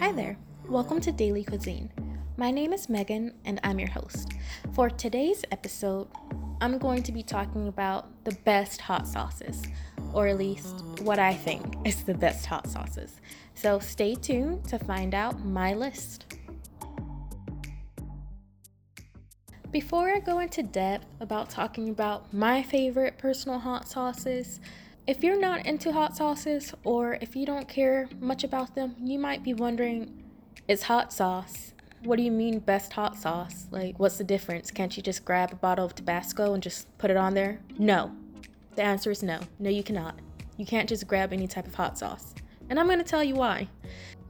Hi there, welcome to Daily Cuisine. My name is Megan and I'm your host. For today's episode, I'm going to be talking about the best hot sauces, or at least what I think is the best hot sauces. So stay tuned to find out my list. Before I go into depth about talking about my favorite personal hot sauces, if you're not into hot sauces or if you don't care much about them, you might be wondering is hot sauce? What do you mean best hot sauce? Like, what's the difference? Can't you just grab a bottle of Tabasco and just put it on there? No. The answer is no. No, you cannot. You can't just grab any type of hot sauce. And I'm going to tell you why.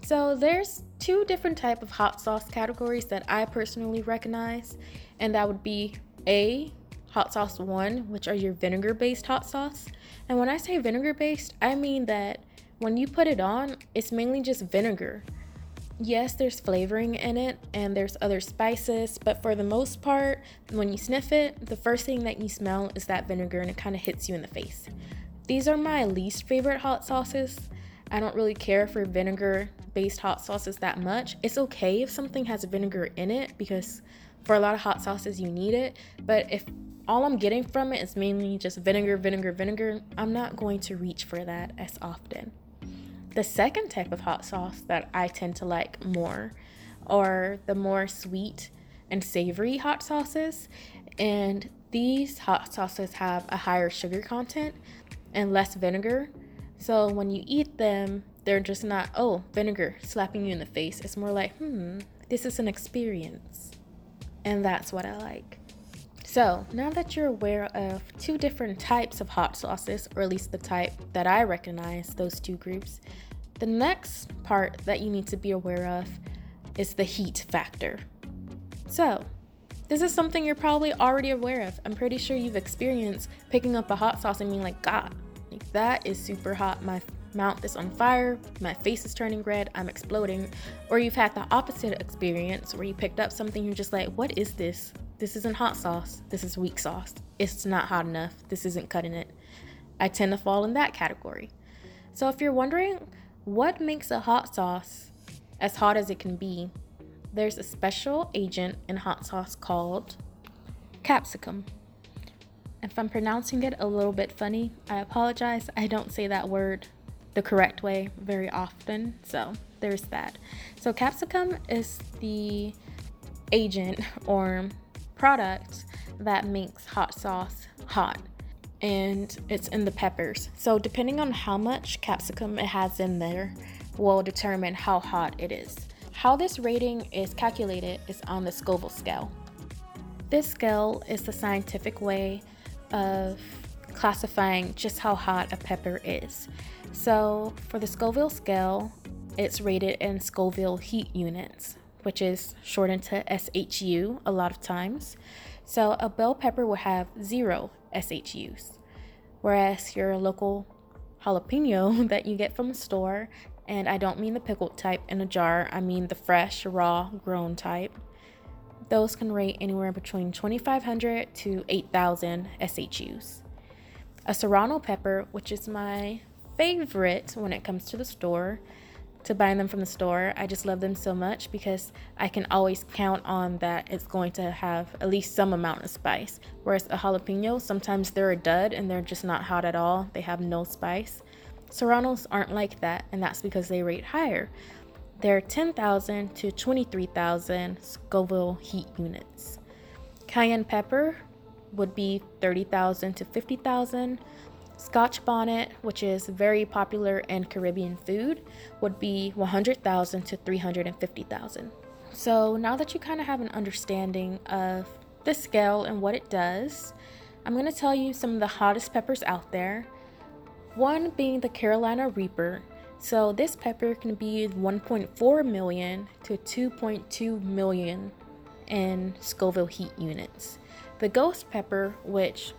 So, there's two different type of hot sauce categories that I personally recognize, and that would be A, hot sauce 1, which are your vinegar based hot sauce, and when I say vinegar based, I mean that when you put it on, it's mainly just vinegar. Yes, there's flavoring in it and there's other spices, but for the most part, when you sniff it, the first thing that you smell is that vinegar and it kind of hits you in the face. These are my least favorite hot sauces. I don't really care for vinegar based hot sauces that much. It's okay if something has vinegar in it because for a lot of hot sauces you need it, but if all I'm getting from it is mainly just vinegar, vinegar, vinegar. I'm not going to reach for that as often. The second type of hot sauce that I tend to like more are the more sweet and savory hot sauces. And these hot sauces have a higher sugar content and less vinegar. So when you eat them, they're just not, oh, vinegar slapping you in the face. It's more like, hmm, this is an experience. And that's what I like. So, now that you're aware of two different types of hot sauces, or at least the type that I recognize, those two groups, the next part that you need to be aware of is the heat factor. So, this is something you're probably already aware of. I'm pretty sure you've experienced picking up a hot sauce and being like, God, like that is super hot. My mouth is on fire, my face is turning red, I'm exploding. Or you've had the opposite experience where you picked up something, and you're just like, what is this? This isn't hot sauce. This is weak sauce. It's not hot enough. This isn't cutting it. I tend to fall in that category. So if you're wondering what makes a hot sauce as hot as it can be, there's a special agent in hot sauce called capsicum. If I'm pronouncing it a little bit funny, I apologize. I don't say that word the correct way very often, so there's that. So, capsicum is the agent or product that makes hot sauce hot and it's in the peppers. So, depending on how much capsicum it has in there, will determine how hot it is. How this rating is calculated is on the Scoville scale. This scale is the scientific way of classifying just how hot a pepper is. So, for the Scoville scale, it's rated in Scoville heat units which is shortened to SHU a lot of times. So a bell pepper will have zero SHUs, whereas your local jalapeno that you get from the store, and I don't mean the pickled type in a jar, I mean the fresh, raw, grown type. Those can rate anywhere between 2,500 to 8,000 SHUs. A serrano pepper, which is my favorite when it comes to the store, to buying them from the store. I just love them so much because I can always count on that it's going to have at least some amount of spice. Whereas a jalapeno, sometimes they're a dud and they're just not hot at all. They have no spice. Serranos aren't like that, and that's because they rate higher. They're 10,000 to 23,000 Scoville heat units. Cayenne pepper would be 30,000 to 50,000. Scotch bonnet, which is very popular in Caribbean food, would be 100,000 to 350,000. So now that you kind of have an understanding of the scale and what it does, I'm going to tell you some of the hottest peppers out there. One being the Carolina Reaper. So this pepper can be 1.4 million to 2.2 million in Scoville heat units. The ghost pepper, which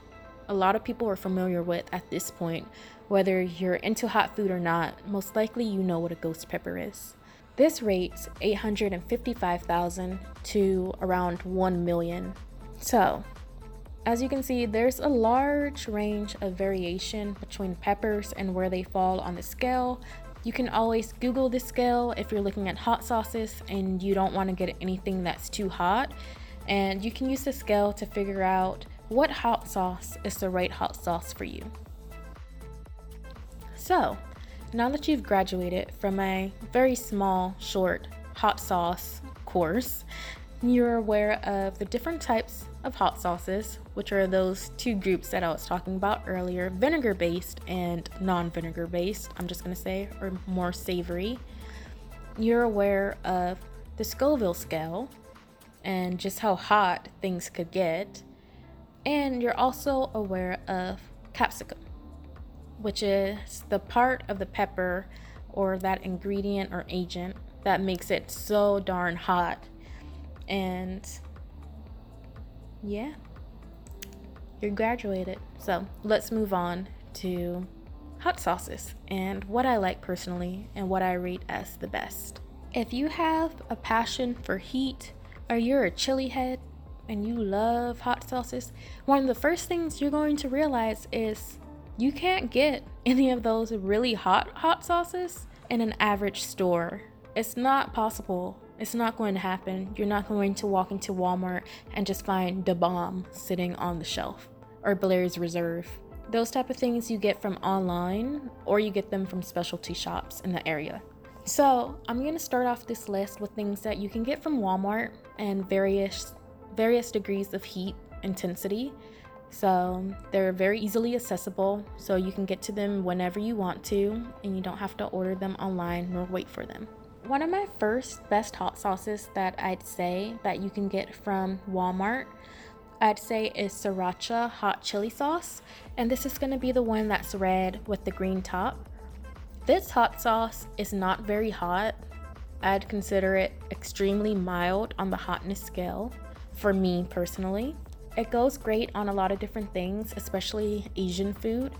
a lot of people are familiar with at this point. Whether you're into hot food or not, most likely you know what a ghost pepper is. This rates 855,000 to around 1 million. So, as you can see, there's a large range of variation between peppers and where they fall on the scale You can always Google the scale if you're looking at hot sauces and you don't want to get anything that's too hot. And you can use the scale to figure out what hot sauce is the right hot sauce for you. So, now that you've graduated from a very small, short hot sauce course, you're aware of the different types of hot sauces, which are those two groups that I was talking about earlier vinegar based and non vinegar based, I'm just gonna say, or more savory. You're aware of the Scoville scale and just how hot things could get. And you're also aware of capsicum, which is the part of the pepper or that ingredient or agent that makes it so darn hot and yeah, you're graduated. So let's move on to hot sauces and what I like personally and what I rate as the best. If you have a passion for heat or you're a chili head and you love hot sauces, one of the first things you're going to realize is you can't get any of those really hot hot sauces in an average store. It's not possible it's not going to happen. You're not going to walk into Walmart and just find Da Bomb sitting on the shelf or Blair's Reserve. Those type of things you get from online or you get them from specialty shops in the area. So, I'm going to start off this list with things that you can get from Walmart and various various degrees of heat intensity. So, they're very easily accessible, so you can get to them whenever you want to and you don't have to order them online nor wait for them. One of my first best hot sauces that I'd say that you can get from Walmart, I'd say is Sriracha hot chili sauce. And this is going to be the one that's red with the green top. This hot sauce is not very hot. I'd consider it extremely mild on the hotness scale for me personally. It goes great on a lot of different things, especially Asian food.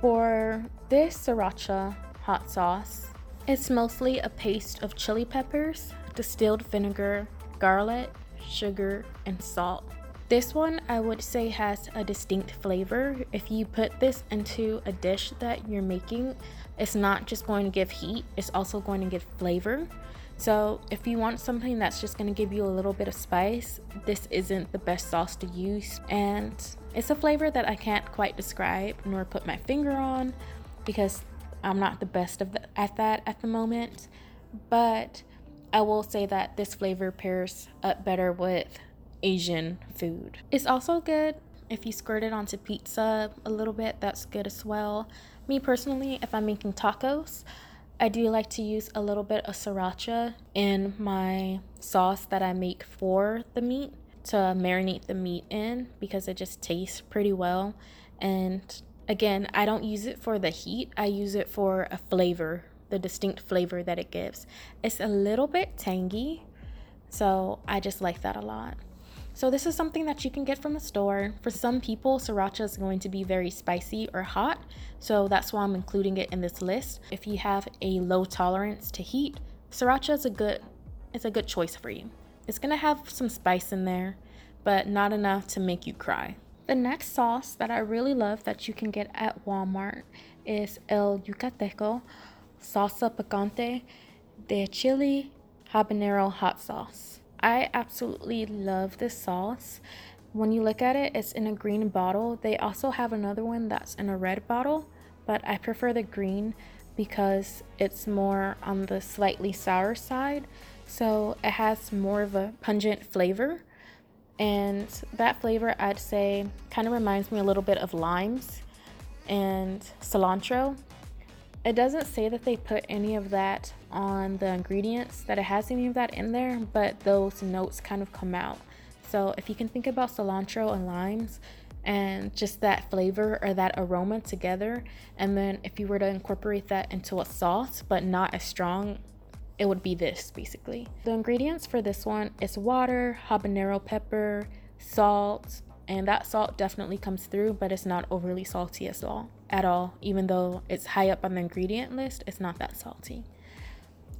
For this sriracha hot sauce, it's mostly a paste of chili peppers, distilled vinegar, garlic, sugar, and salt. This one I would say has a distinct flavor. If you put this into a dish that you're making, it's not just going to give heat, it's also going to give flavor. So, if you want something that's just going to give you a little bit of spice, this isn't the best sauce to use. And it's a flavor that I can't quite describe nor put my finger on because I'm not the best of the, at that at the moment, but I will say that this flavor pairs up better with Asian food. It's also good if you squirt it onto pizza a little bit, that's good as well. Me personally, if I'm making tacos, I do like to use a little bit of sriracha in my sauce that I make for the meat to marinate the meat in because it just tastes pretty well and Again, I don't use it for the heat, I use it for a flavor, the distinct flavor that it gives. It's a little bit tangy, so I just like that a lot. So, this is something that you can get from the store. For some people, sriracha is going to be very spicy or hot, so that's why I'm including it in this list. If you have a low tolerance to heat, sriracha is a good it's a good choice for you. It's gonna have some spice in there, but not enough to make you cry. The next sauce that I really love that you can get at Walmart is El Yucateco Salsa Picante de Chili Habanero Hot Sauce. I absolutely love this sauce. When you look at it, it's in a green bottle. They also have another one that's in a red bottle, but I prefer the green because it's more on the slightly sour side. So it has more of a pungent flavor and that flavor, I'd say, kind of reminds me a little bit of limes and cilantro. It doesn't say that they put any of that on the ingredients, that it has any of that in there, but those notes kind of come out. So if you can think about cilantro and limes and just that flavor or that aroma together, and then if you were to incorporate that into a sauce, but not as strong it would be this basically. The ingredients for this one is water, habanero pepper, salt, and that salt definitely comes through, but it's not overly salty at all. At all, even though it's high up on the ingredient list, it's not that salty.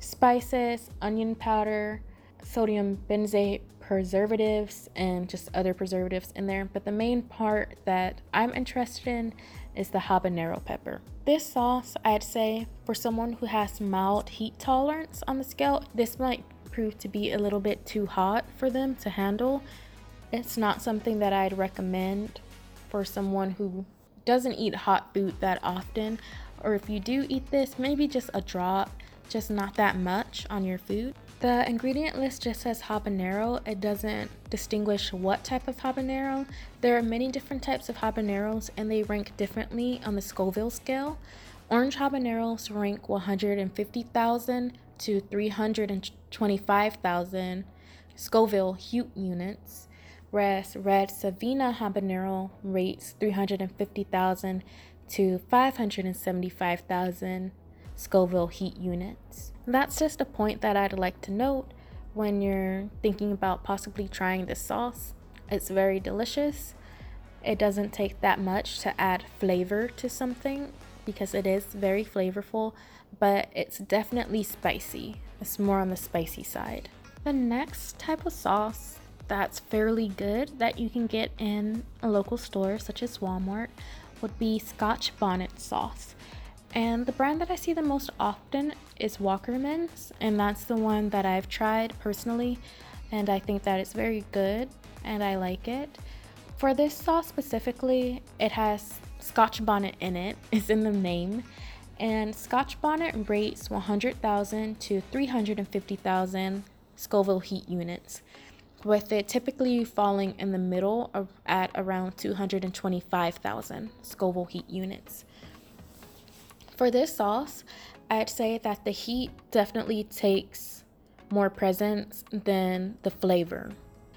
Spices, onion powder, sodium benzoate preservatives, and just other preservatives in there. But the main part that I'm interested in is the habanero pepper. This sauce, I'd say, for someone who has mild heat tolerance on the scale, this might prove to be a little bit too hot for them to handle. It's not something that I'd recommend for someone who doesn't eat hot food that often. Or if you do eat this, maybe just a drop, just not that much on your food. The ingredient list just says habanero. It doesn't distinguish what type of habanero. There are many different types of habaneros and they rank differently on the Scoville scale. Orange habaneros rank 150,000 to 325,000 Scoville heat units, whereas red Savina habanero rates 350,000 to 575,000 Scoville heat units. That's just a point that I'd like to note when you're thinking about possibly trying this sauce. It's very delicious. It doesn't take that much to add flavor to something because it is very flavorful, but it's definitely spicy. It's more on the spicy side. The next type of sauce that's fairly good that you can get in a local store such as Walmart would be Scotch bonnet sauce. And the brand that I see the most often is Wackermans, and that's the one that I've tried personally, and I think that it's very good and I like it. For this sauce specifically, it has Scotch bonnet in it, it's in the name, and Scotch bonnet rates 100,000 to 350,000 Scoville heat units, with it typically falling in the middle of, at around 225,000 Scoville heat units. For this sauce, I'd say that the heat definitely takes more presence than the flavor.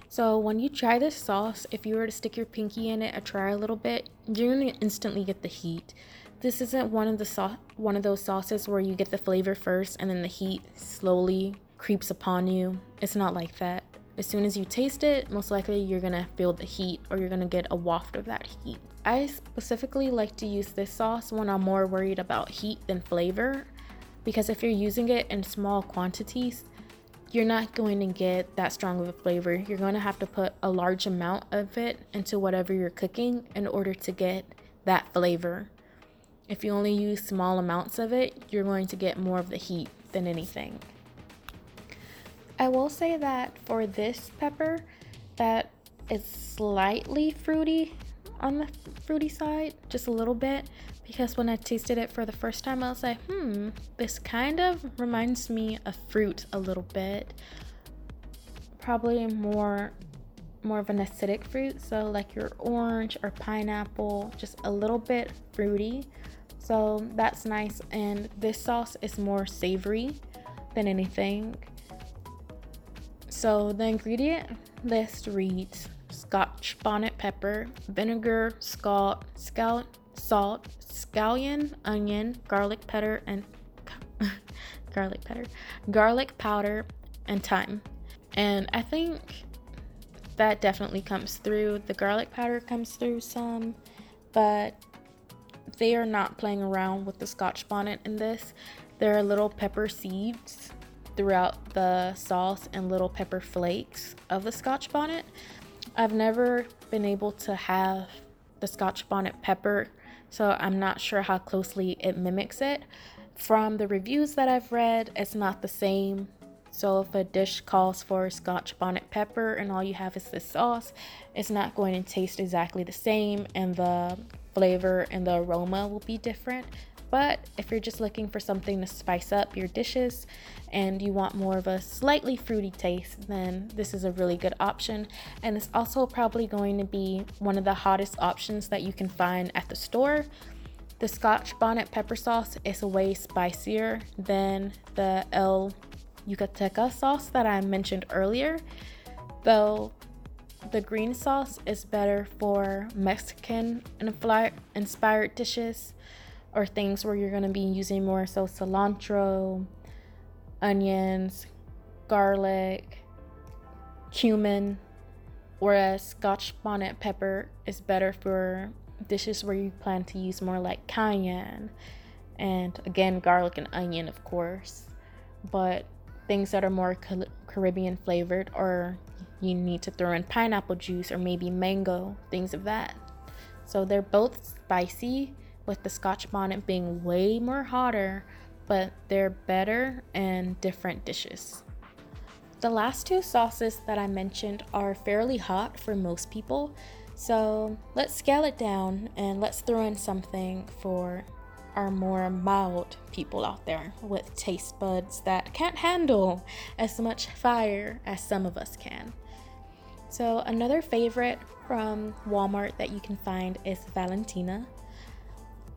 So when you try this sauce, if you were to stick your pinky in it or try a little bit, you're gonna instantly get the heat. This isn't one of the so- one of those sauces where you get the flavor first and then the heat slowly creeps upon you. It's not like that. As soon as you taste it, most likely you're gonna feel the heat or you're gonna get a waft of that heat. I specifically like to use this sauce when I'm more worried about heat than flavor because if you're using it in small quantities, you're not going to get that strong of a flavor. You're going to have to put a large amount of it into whatever you're cooking in order to get that flavor. If you only use small amounts of it, you're going to get more of the heat than anything. I will say that for this pepper, that it's slightly fruity on the fruity side, just a little bit, because when I tasted it for the first time, I was like, hmm, this kind of reminds me of fruit a little bit. Probably more more of an acidic fruit, so like your orange or pineapple, just a little bit fruity. So that's nice. And this sauce is more savory than anything. So the ingredient list reads Scotch bonnet pepper, vinegar, scald, salt, scallion, onion, garlic powder, and garlic powder, garlic powder, and thyme. And I think that definitely comes through. The garlic powder comes through some, but they are not playing around with the scotch bonnet in this. There are little pepper seeds throughout the sauce and little pepper flakes of the scotch bonnet. I've never been able to have the scotch bonnet pepper, so I'm not sure how closely it mimics it. From the reviews that I've read, it's not the same. So if a dish calls for scotch bonnet pepper and all you have is this sauce, it's not going to taste exactly the same and the flavor and the aroma will be different. But if you're just looking for something to spice up your dishes and you want more of a slightly fruity taste, then this is a really good option. And it's also probably going to be one of the hottest options that you can find at the store. The Scotch bonnet pepper sauce is way spicier than the El Yucateco sauce that I mentioned earlier, though the green sauce is better for Mexican inspired dishes or things where you're going to be using more so cilantro, onions, garlic, cumin, whereas scotch bonnet pepper is better for dishes where you plan to use more like cayenne and again garlic and onion of course. But things that are more caribbean flavored or you need to throw in pineapple juice or maybe mango things of that. So they're both spicy with the Scotch bonnet being way more hotter, but they're better and different dishes. The last two sauces that I mentioned are fairly hot for most people, so let's scale it down and let's throw in something for our more mild people out there with taste buds that can't handle as much fire as some of us can. So, another favorite from Walmart that you can find is Valentina.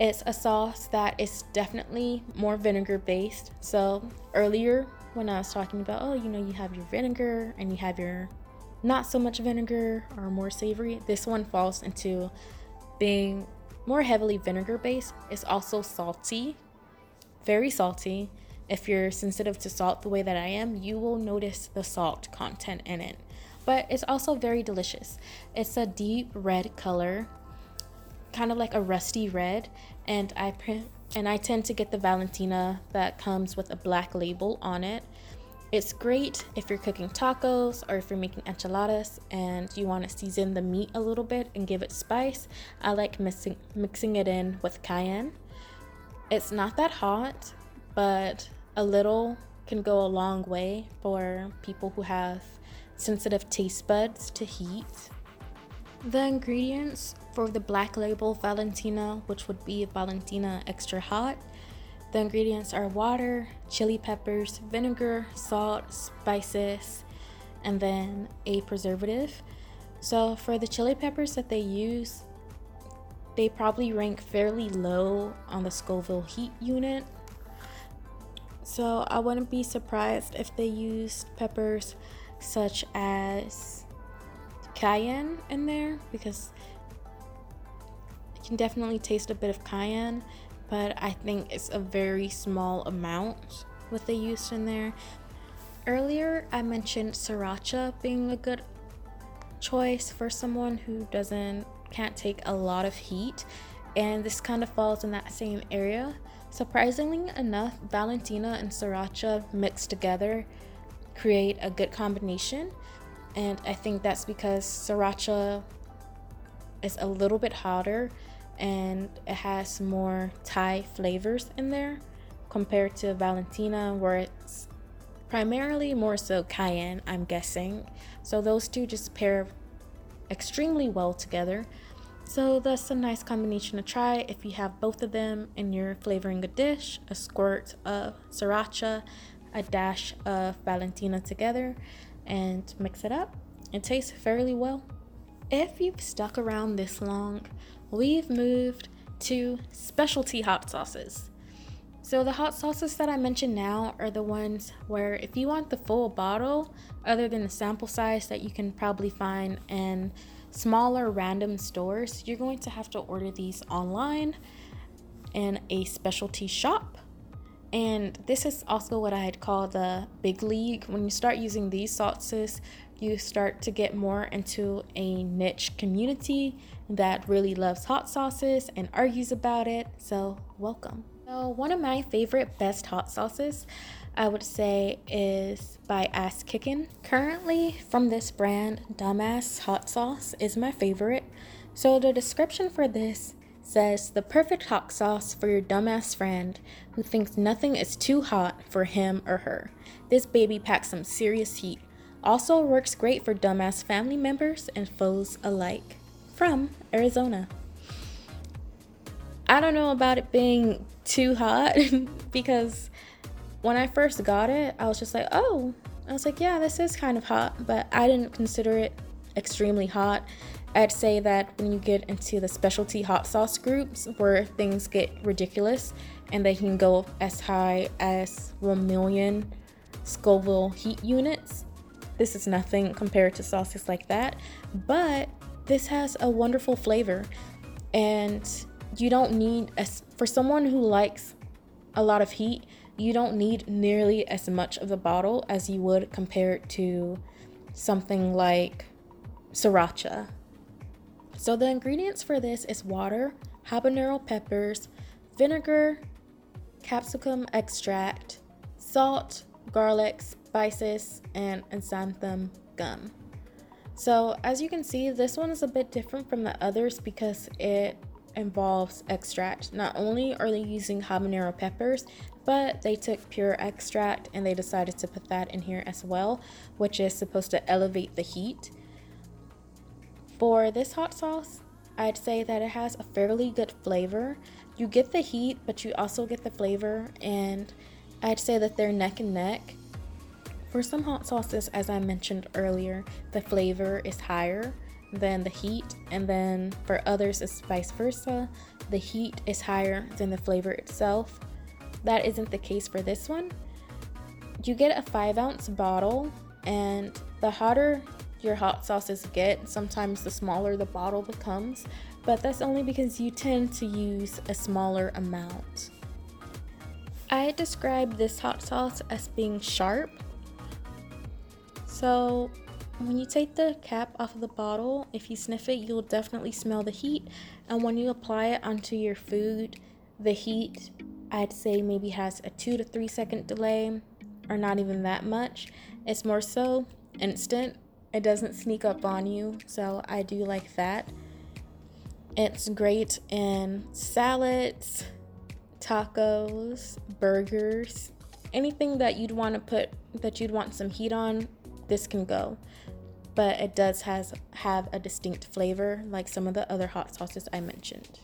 It's a sauce that is definitely more vinegar based. So, earlier when I was talking about, oh, you know, you have your vinegar and you have your not so much vinegar or more savory, this one falls into being more heavily vinegar based. It's also salty, very salty. If you're sensitive to salt the way that I am, you will notice the salt content in it. But it's also very delicious. It's a deep red color, kind of like a rusty red, and I print and I tend to get the Valentina that comes with a black label on it. It's great if you're cooking tacos or if you're making enchiladas and you want to season the meat a little bit and give it spice. I like mixing mixing it in with cayenne. It's not that hot, but a little can go a long way for people who have sensitive taste buds to heat. The ingredients for the black label Valentina, which would be Valentina extra hot, the ingredients are water, chili peppers, vinegar, salt, spices, and then a preservative. So, for the chili peppers that they use, they probably rank fairly low on the Scoville heat unit. So, I wouldn't be surprised if they used peppers such as cayenne in there because you can definitely taste a bit of cayenne, but I think it's a very small amount what they used in there. Earlier, I mentioned sriracha being a good choice for someone who doesn't can't take a lot of heat, and this kind of falls in that same area. Surprisingly enough, Valentina and sriracha mixed together create a good combination, and I think that's because sriracha is a little bit hotter and it has more Thai flavors in there compared to Valentina, where it's primarily more so cayenne, I'm guessing. So those two just pair extremely well together. So that's a nice combination to try if you have both of them and you're flavoring a dish, a squirt of sriracha, a dash of Valentina together, and mix it up. It tastes fairly well. If you've stuck around this long, we've moved to specialty hot sauces. So, the hot sauces that I mentioned now are the ones where if you want the full bottle, other than the sample size that you can probably find in smaller random stores, you're going to have to order these online in a specialty shop. And this is also what I'd call the big league. When you start using these sauces, you start to get more into a niche community that really loves hot sauces and argues about it. So, welcome. So, one of my favorite best hot sauces, I would say, is by Ass Kickin'. Currently, from this brand, Dumbass Hot Sauce is my favorite. So, the description for this says the perfect hot sauce for your dumbass friend who thinks nothing is too hot for him or her. This baby packs some serious heat. Also works great for dumbass family members and foes alike from Arizona. I don't know about it being too hot because when I first got it, I was just like, oh, I was like, yeah, this is kind of hot, but I didn't consider it extremely hot. I'd say that when you get into the specialty hot sauce groups where things get ridiculous and they can go as high as 1 million Scoville heat units, this is nothing compared to sauces like that. But this has a wonderful flavor and you don't need as for someone who likes a lot of heat you don't need nearly as much of the bottle as you would compared to something like sriracha so the ingredients for this is water habanero peppers vinegar capsicum extract salt garlic spices and xanthan gum so as you can see, this one is a bit different from the others because it involves extract. Not only are they using habanero peppers, but they took pure extract and they decided to put that in here as well, which is supposed to elevate the heat. For this hot sauce, I'd say that it has a fairly good flavor. You get the heat, but you also get the flavor, and I'd say that they're neck and neck. For some hot sauces, as I mentioned earlier, the flavor is higher than the heat, and then for others, it's vice versa. The heat is higher than the flavor itself. That isn't the case for this one. You get a five ounce bottle, and the hotter your hot sauces get, sometimes the smaller the bottle becomes, but that's only because you tend to use a smaller amount. I describe this hot sauce as being sharp. So, when you take the cap off of the bottle, if you sniff it, you'll definitely smell the heat. And when you apply it onto your food, the heat I'd say maybe has a two to three second delay, or not even that much. It's more so instant. It doesn't sneak up on you, so I do like that. It's great in salads, tacos, burgers, anything that you'd want to put that you'd want some heat on, this can go. But it does has have a distinct flavor like some of the other hot sauces I mentioned.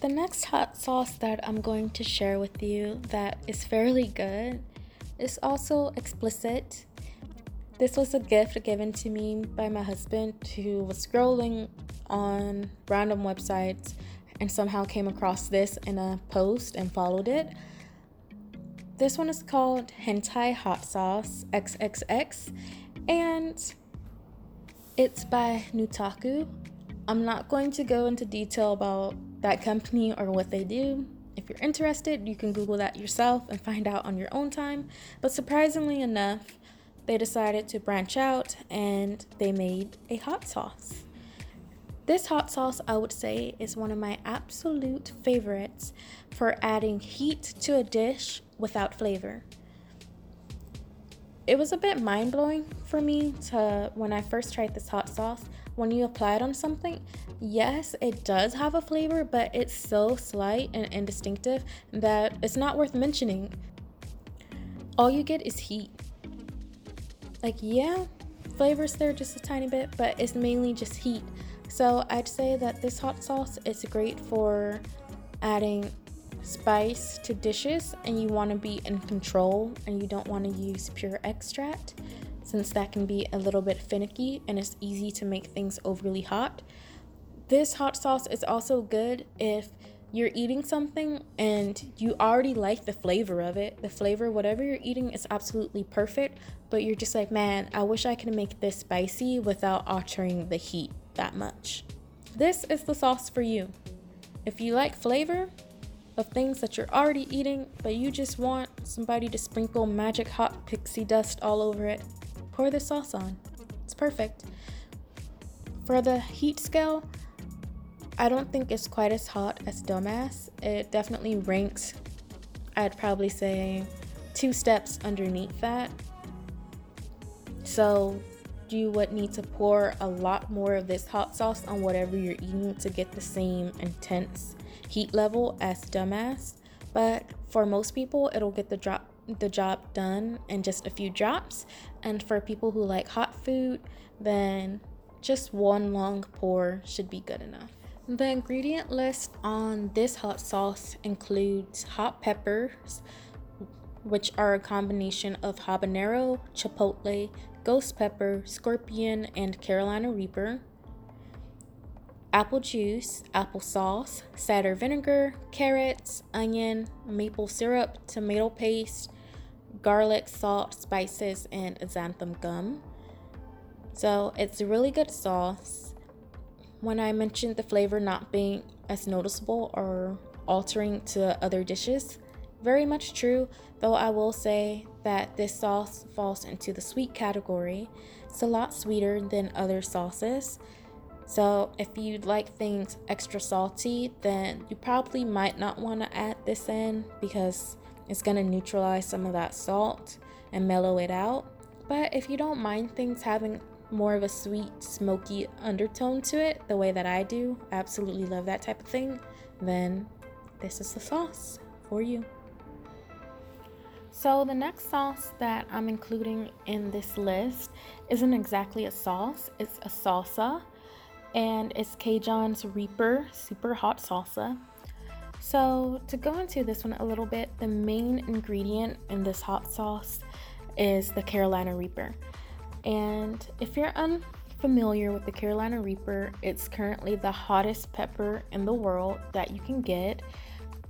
The next hot sauce that I'm going to share with you that is fairly good is also explicit. This was a gift given to me by my husband who was scrolling on random websites and somehow came across this in a post and followed it. This one is called Hentai Hot Sauce XXX and it's by Nutaku. I'm not going to go into detail about that company or what they do. If you're interested, you can Google that yourself and find out on your own time. But surprisingly enough, they decided to branch out and they made a hot sauce. This hot sauce, I would say, is one of my absolute favorites for adding heat to a dish without flavor. It was a bit mind blowing for me to when I first tried this hot sauce when you apply it on something, yes, it does have a flavor, but it's so slight and indistinctive that it's not worth mentioning. All you get is heat. Like, yeah, flavors there just a tiny bit, but it's mainly just heat. So I'd say that this hot sauce is great for adding spice to dishes and you want to be in control and you don't want to use pure extract since that can be a little bit finicky and it's easy to make things overly hot. This hot sauce is also good if you're eating something and you already like the flavor of it. The flavor, whatever you're eating, is absolutely perfect, but you're just like, man, I wish I could make this spicy without altering the heat that much. This is the sauce for you. If you like flavor of things that you're already eating, but you just want somebody to sprinkle magic hot pixie dust all over it, pour the sauce on. It's perfect. For the heat scale, I don't think it's quite as hot as Dumbass. It definitely ranks, I'd probably say, two steps underneath that. So you would need to pour a lot more of this hot sauce on whatever you're eating to get the same intense heat level as Dumbass. But for most people, it'll get the drop the job done in just a few drops. And for people who like hot food, then just one long pour should be good enough. The ingredient list on this hot sauce includes hot peppers, which are a combination of habanero, chipotle, ghost pepper, scorpion, and Carolina Reaper, apple juice, apple sauce, cider vinegar, carrots, onion, maple syrup, tomato paste, garlic, salt, spices, and xanthan gum. So it's a really good sauce. When I mentioned the flavor not being as noticeable or altering to other dishes, very much true, though I will say that this sauce falls into the sweet category. It's a lot sweeter than other sauces. So, if you'd like things extra salty, then you probably might not want to add this in because it's going to neutralize some of that salt and mellow it out. But if you don't mind things having more of a sweet, smoky undertone to it, the way that I do, absolutely love that type of thing, then this is the sauce for you. So, the next sauce that I'm including in this list isn't exactly a sauce, it's a salsa, and it's CaJohns Reaper Super Hot Salsa. So, to go into this one a little bit, the main ingredient in this hot sauce is the Carolina Reaper. And if you're unfamiliar with the Carolina Reaper, it's currently the hottest pepper in the world that you can get.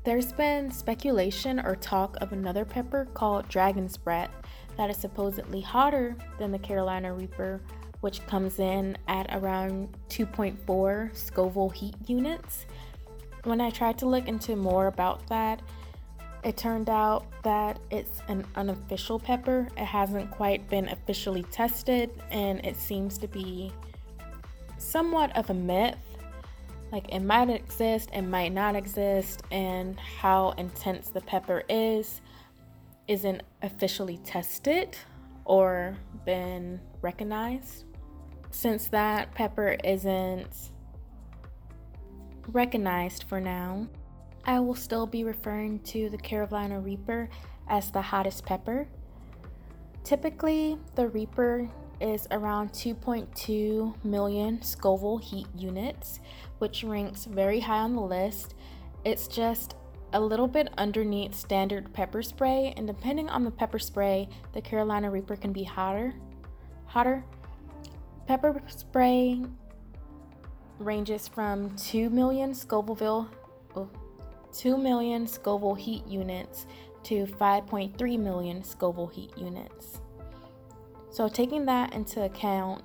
There's been speculation or talk of another pepper called Dragon's Breath that is supposedly hotter than the Carolina Reaper, which comes in at around 2.4 Scoville heat units. When I tried to look into more about that, it turned out that it's an unofficial pepper. It hasn't quite been officially tested, and it seems to be somewhat of a myth like it might exist, it might not exist, and how intense the pepper is isn't officially tested or been recognized. Since that pepper isn't recognized for now, I will still be referring to the Carolina Reaper as the hottest pepper. Typically, the Reaper is around 2.2 million Scoville heat units, which ranks very high on the list. It's just a little bit underneath standard pepper spray, and depending on the pepper spray, the Carolina Reaper can be hotter. Hotter. Pepper spray ranges from 2 million Scoville, oh, 2 million Scoville heat units to 5.3 million Scoville heat units. So, taking that into account,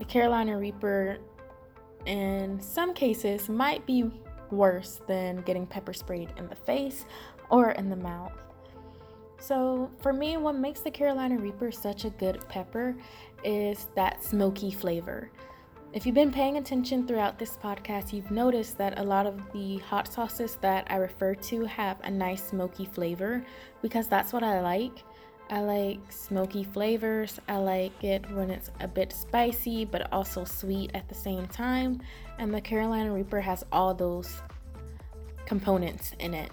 the Carolina Reaper in some cases might be worse than getting pepper sprayed in the face or in the mouth. So, for me, what makes the Carolina Reaper such a good pepper is that smoky flavor. If you've been paying attention throughout this podcast, you've noticed that a lot of the hot sauces that I refer to have a nice smoky flavor because that's what I like. I like smoky flavors. I like it when it's a bit spicy but also sweet at the same time. And the Carolina Reaper has all those components in it.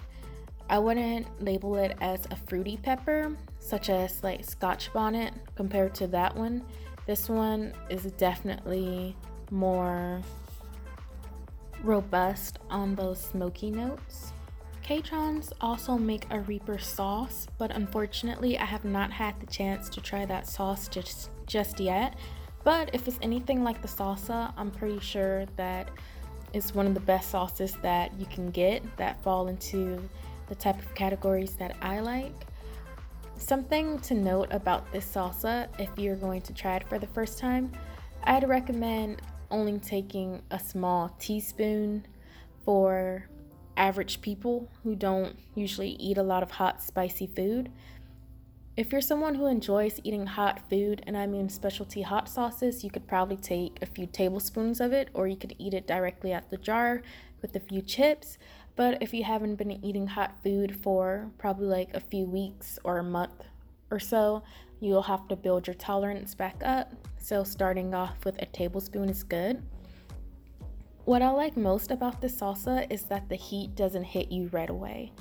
I wouldn't label it as a fruity pepper, such as like Scotch bonnet, compared to that one. This one is definitely more robust on those smoky notes. CaJohns also make a Reaper sauce, but unfortunately, I have not had the chance to try that sauce just, just yet. But if it's anything like the salsa, I'm pretty sure that it's one of the best sauces that you can get that fall into the type of categories that I like. Something to note about this salsa, if you're going to try it for the first time, I'd recommend only taking a small teaspoon for average people who don't usually eat a lot of hot, spicy food. If you're someone who enjoys eating hot food, and I mean specialty hot sauces, you could probably take a few tablespoons of it, or you could eat it directly out the jar with a few chips. But if you haven't been eating hot food for probably like a few weeks or a month or so, you'll have to build your tolerance back up. So, starting off with a tablespoon is good. What I like most about this salsa is that the heat doesn't hit you right away.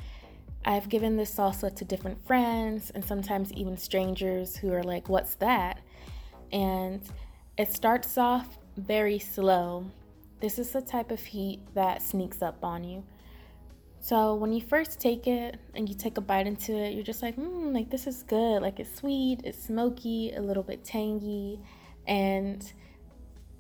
I've given this salsa to different friends and sometimes even strangers who are like, What's that? And it starts off very slow. This is the type of heat that sneaks up on you. So when you first take it and you take a bite into it, you're just like, hmm, like this is good. Like it's sweet, it's smoky, a little bit tangy, and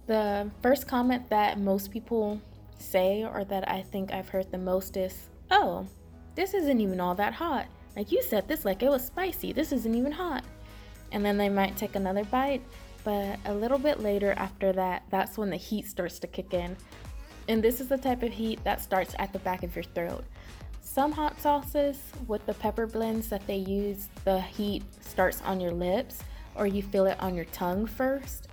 the first comment that most people say, or that I think I've heard the most, is Oh, this isn't even all that hot. Like you said this like it was spicy. This isn't even hot. And then they might take another bite, but a little bit later after that, that's when the heat starts to kick in. And this is the type of heat that starts at the back of your throat. Some hot sauces with the pepper blends that they use, the heat starts on your lips or you feel it on your tongue first.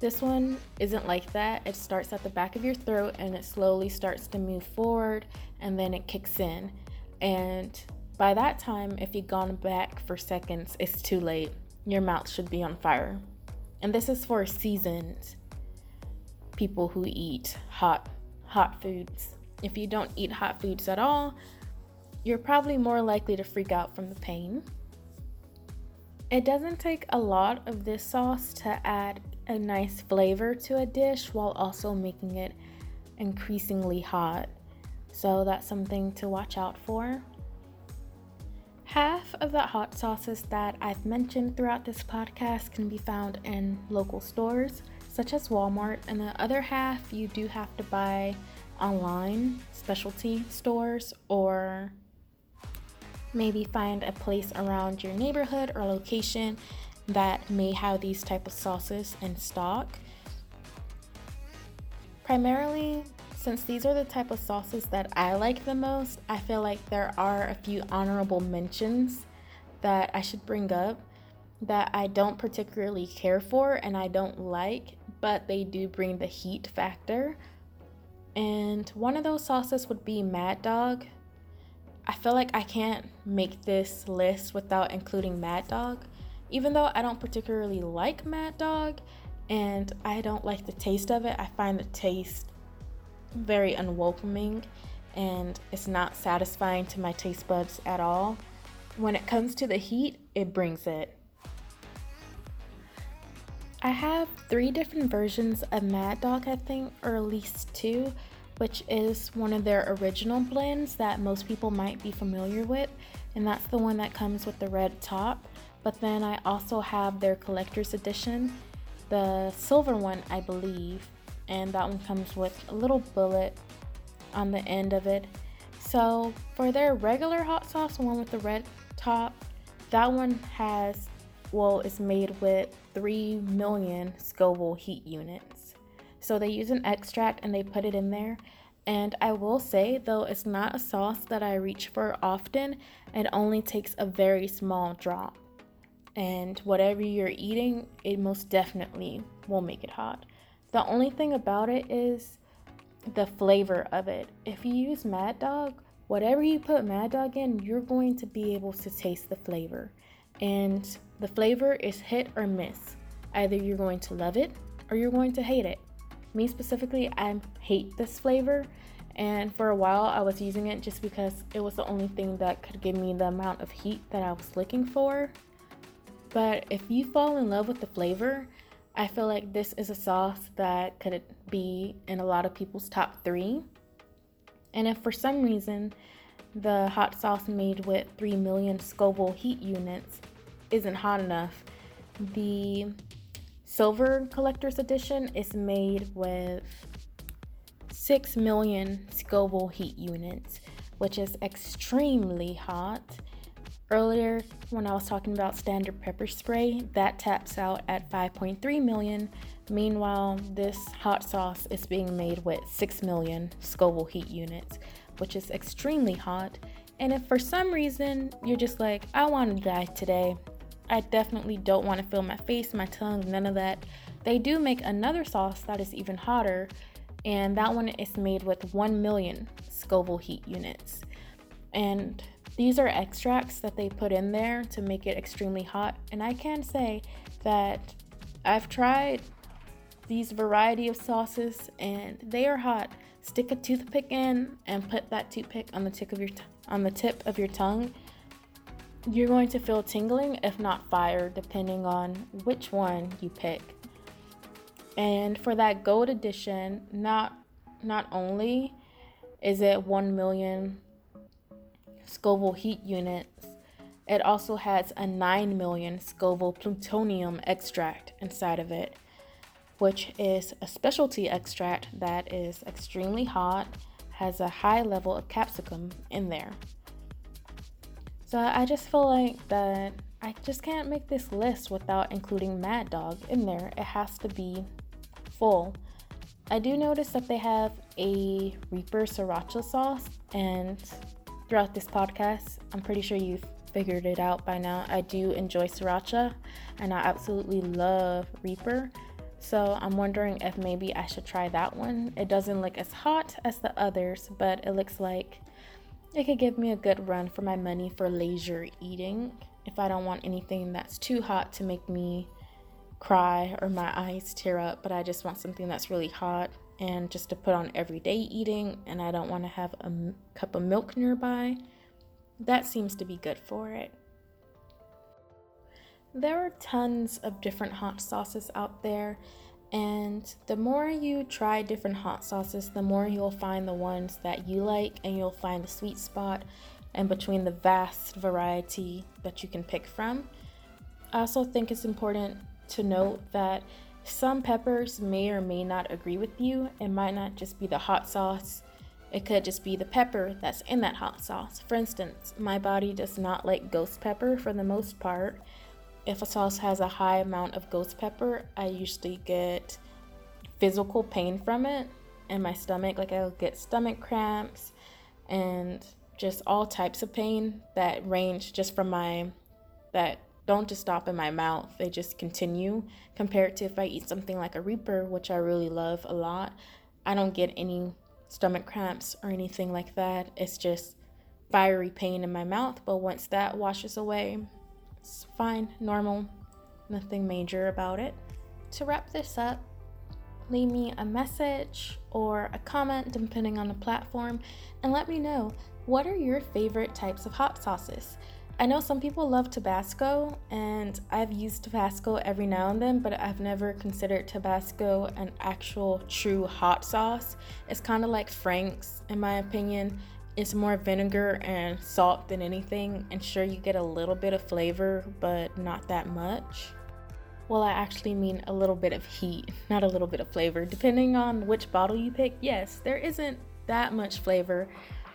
This one isn't like that. It starts at the back of your throat and it slowly starts to move forward and then it kicks in. And by that time, if you've gone back for seconds, it's too late. Your mouth should be on fire. And this is for seasoned people who eat hot hot foods. If you don't eat hot foods at all, you're probably more likely to freak out from the pain. It doesn't take a lot of this sauce to add a nice flavor to a dish while also making it increasingly hot. So that's something to watch out for. Half of the hot sauces that I've mentioned throughout this podcast can be found in local stores such as Walmart, and the other half you do have to buy online, specialty stores, or maybe find a place around your neighborhood or location that may have these type of sauces in stock. Primarily, since these are the type of sauces that I like the most, I feel like there are a few honorable mentions that I should bring up that I don't particularly care for and I don't like, but they do bring the heat factor. And one of those sauces would be Mad Dog. I feel like I can't make this list without including Mad Dog. Even though I don't particularly like Mad Dog and I don't like the taste of it, I find the taste very unwelcoming and it's not satisfying to my taste buds at all. When it comes to the heat, it brings it. I have three different versions of Mad Dog, I think, or at least two, which is one of their original blends that most people might be familiar with, and that's the one that comes with the red top. But then I also have their collector's edition, the silver one, I believe, and that one comes with a little bullet on the end of it. So for their regular hot sauce, one with the red top, that one has, well, it's made with 3 million Scoville heat units. So they use an extract and they put it in there. And I will say, though it's not a sauce that I reach for often, it only takes a very small drop. And whatever you're eating, it most definitely will make it hot. The only thing about it is the flavor of it. If you use Mad Dog, whatever you put Mad Dog in, you're going to be able to taste the flavor. And the flavor is hit or miss. Either you're going to love it or you're going to hate it. Me specifically, I hate this flavor. And for a while, I was using it just because it was the only thing that could give me the amount of heat that I was looking for. But if you fall in love with the flavor, I feel like this is a sauce that could be in a lot of people's top three. And if for some reason the hot sauce made with 3 million Scoville heat units isn't hot enough, the silver collector's edition is made with 6 million Scoville heat units, which is extremely hot Earlier, when I was talking about standard pepper spray, that taps out at 5.3 million. Meanwhile, this hot sauce is being made with 6 million Scoville heat units, which is extremely hot. And if for some reason you're just like, I want to die today, I definitely don't want to feel my face, my tongue, none of that. They do make another sauce that is even hotter, and that one is made with 1 million Scoville heat units. And these are extracts that they put in there to make it extremely hot. And I can say that I've tried these variety of sauces and they are hot. Stick a toothpick in and put that toothpick on the tip of your t- on the tip of your tongue. You're going to feel tingling, if not fire, depending on which one you pick. And for that gold edition, not not only is it 1 million Scoville heat units. It also has a 9 million Scoville plutonium extract inside of it, which is a specialty extract that is extremely hot, has a high level of capsicum in there. So I just feel like that I just can't make this list without including Mad Dog in there. It has to be full. I do notice that they have a Reaper Sriracha sauce, and throughout this podcast. I'm pretty sure you've figured it out by now. I do enjoy sriracha and I absolutely love Reaper. So I'm wondering if maybe I should try that one. It doesn't look as hot as the others, but it looks like it could give me a good run for my money for leisure eating if I don't want anything that's too hot to make me cry or my eyes tear up, but I just want something that's really hot and just to put on everyday eating, and I don't want to have a m- cup of milk nearby, that seems to be good for it. There are tons of different hot sauces out there, and the more you try different hot sauces, the more you'll find the ones that you like, and you'll find the sweet spot and between the vast variety that you can pick from. I also think it's important to note that some peppers may or may not agree with you. It might not just be the hot sauce, it could just be the pepper that's in that hot sauce. For instance, my body does not like ghost pepper for the most part. If a sauce has a high amount of ghost pepper, I usually get physical pain from it in my stomach. Like I'll get stomach cramps and just all types of pain that range just from my that don't just stop in my mouth, they just continue. Compared to if I eat something like a Reaper, which I really love a lot, I don't get any stomach cramps or anything like that. It's just fiery pain in my mouth, but once that washes away, it's fine, normal, nothing major about it. To wrap this up, leave me a message or a comment depending on the platform and let me know what are your favorite types of hot sauces. I know some people love Tabasco, and I've used Tabasco every now and then, but I've never considered Tabasco an actual true hot sauce. It's kind of like Frank's, in my opinion. It's more vinegar and salt than anything, and sure, you get a little bit of flavor, but not that much. Well, I actually mean a little bit of heat, not a little bit of flavor. Depending on which bottle you pick, yes, there isn't that much flavor,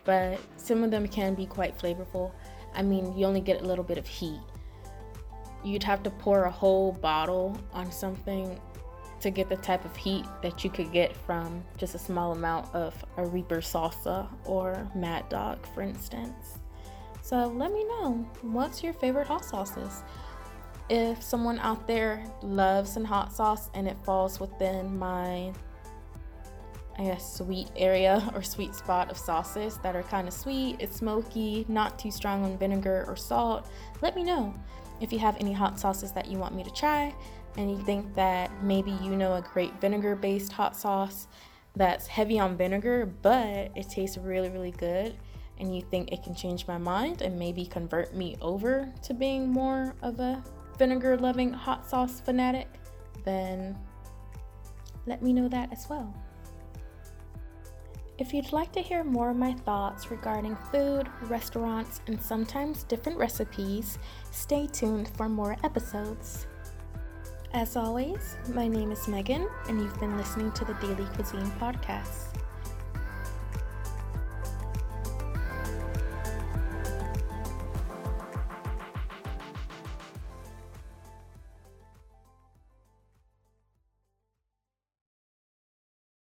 but some of them can be quite flavorful. I mean, you only get a little bit of heat. You'd have to pour a whole bottle on something to get the type of heat that you could get from just a small amount of a Reaper salsa or Mad Dog, for instance. So let me know what's your favorite hot sauces. If someone out there loves an hot sauce and it falls within my I guess, sweet area or sweet spot of sauces that are kind of sweet, it's smoky, not too strong on vinegar or salt, let me know. If you have any hot sauces that you want me to try and you think that maybe you know a great vinegar based hot sauce that's heavy on vinegar but it tastes really, really good, and you think it can change my mind and maybe convert me over to being more of a vinegar loving hot sauce fanatic, then let me know that as well. If you'd like to hear more of my thoughts regarding food, restaurants, and sometimes different recipes, stay tuned for more episodes. As always, my name is Megan, and you've been listening to the Daily Cuisine Podcast.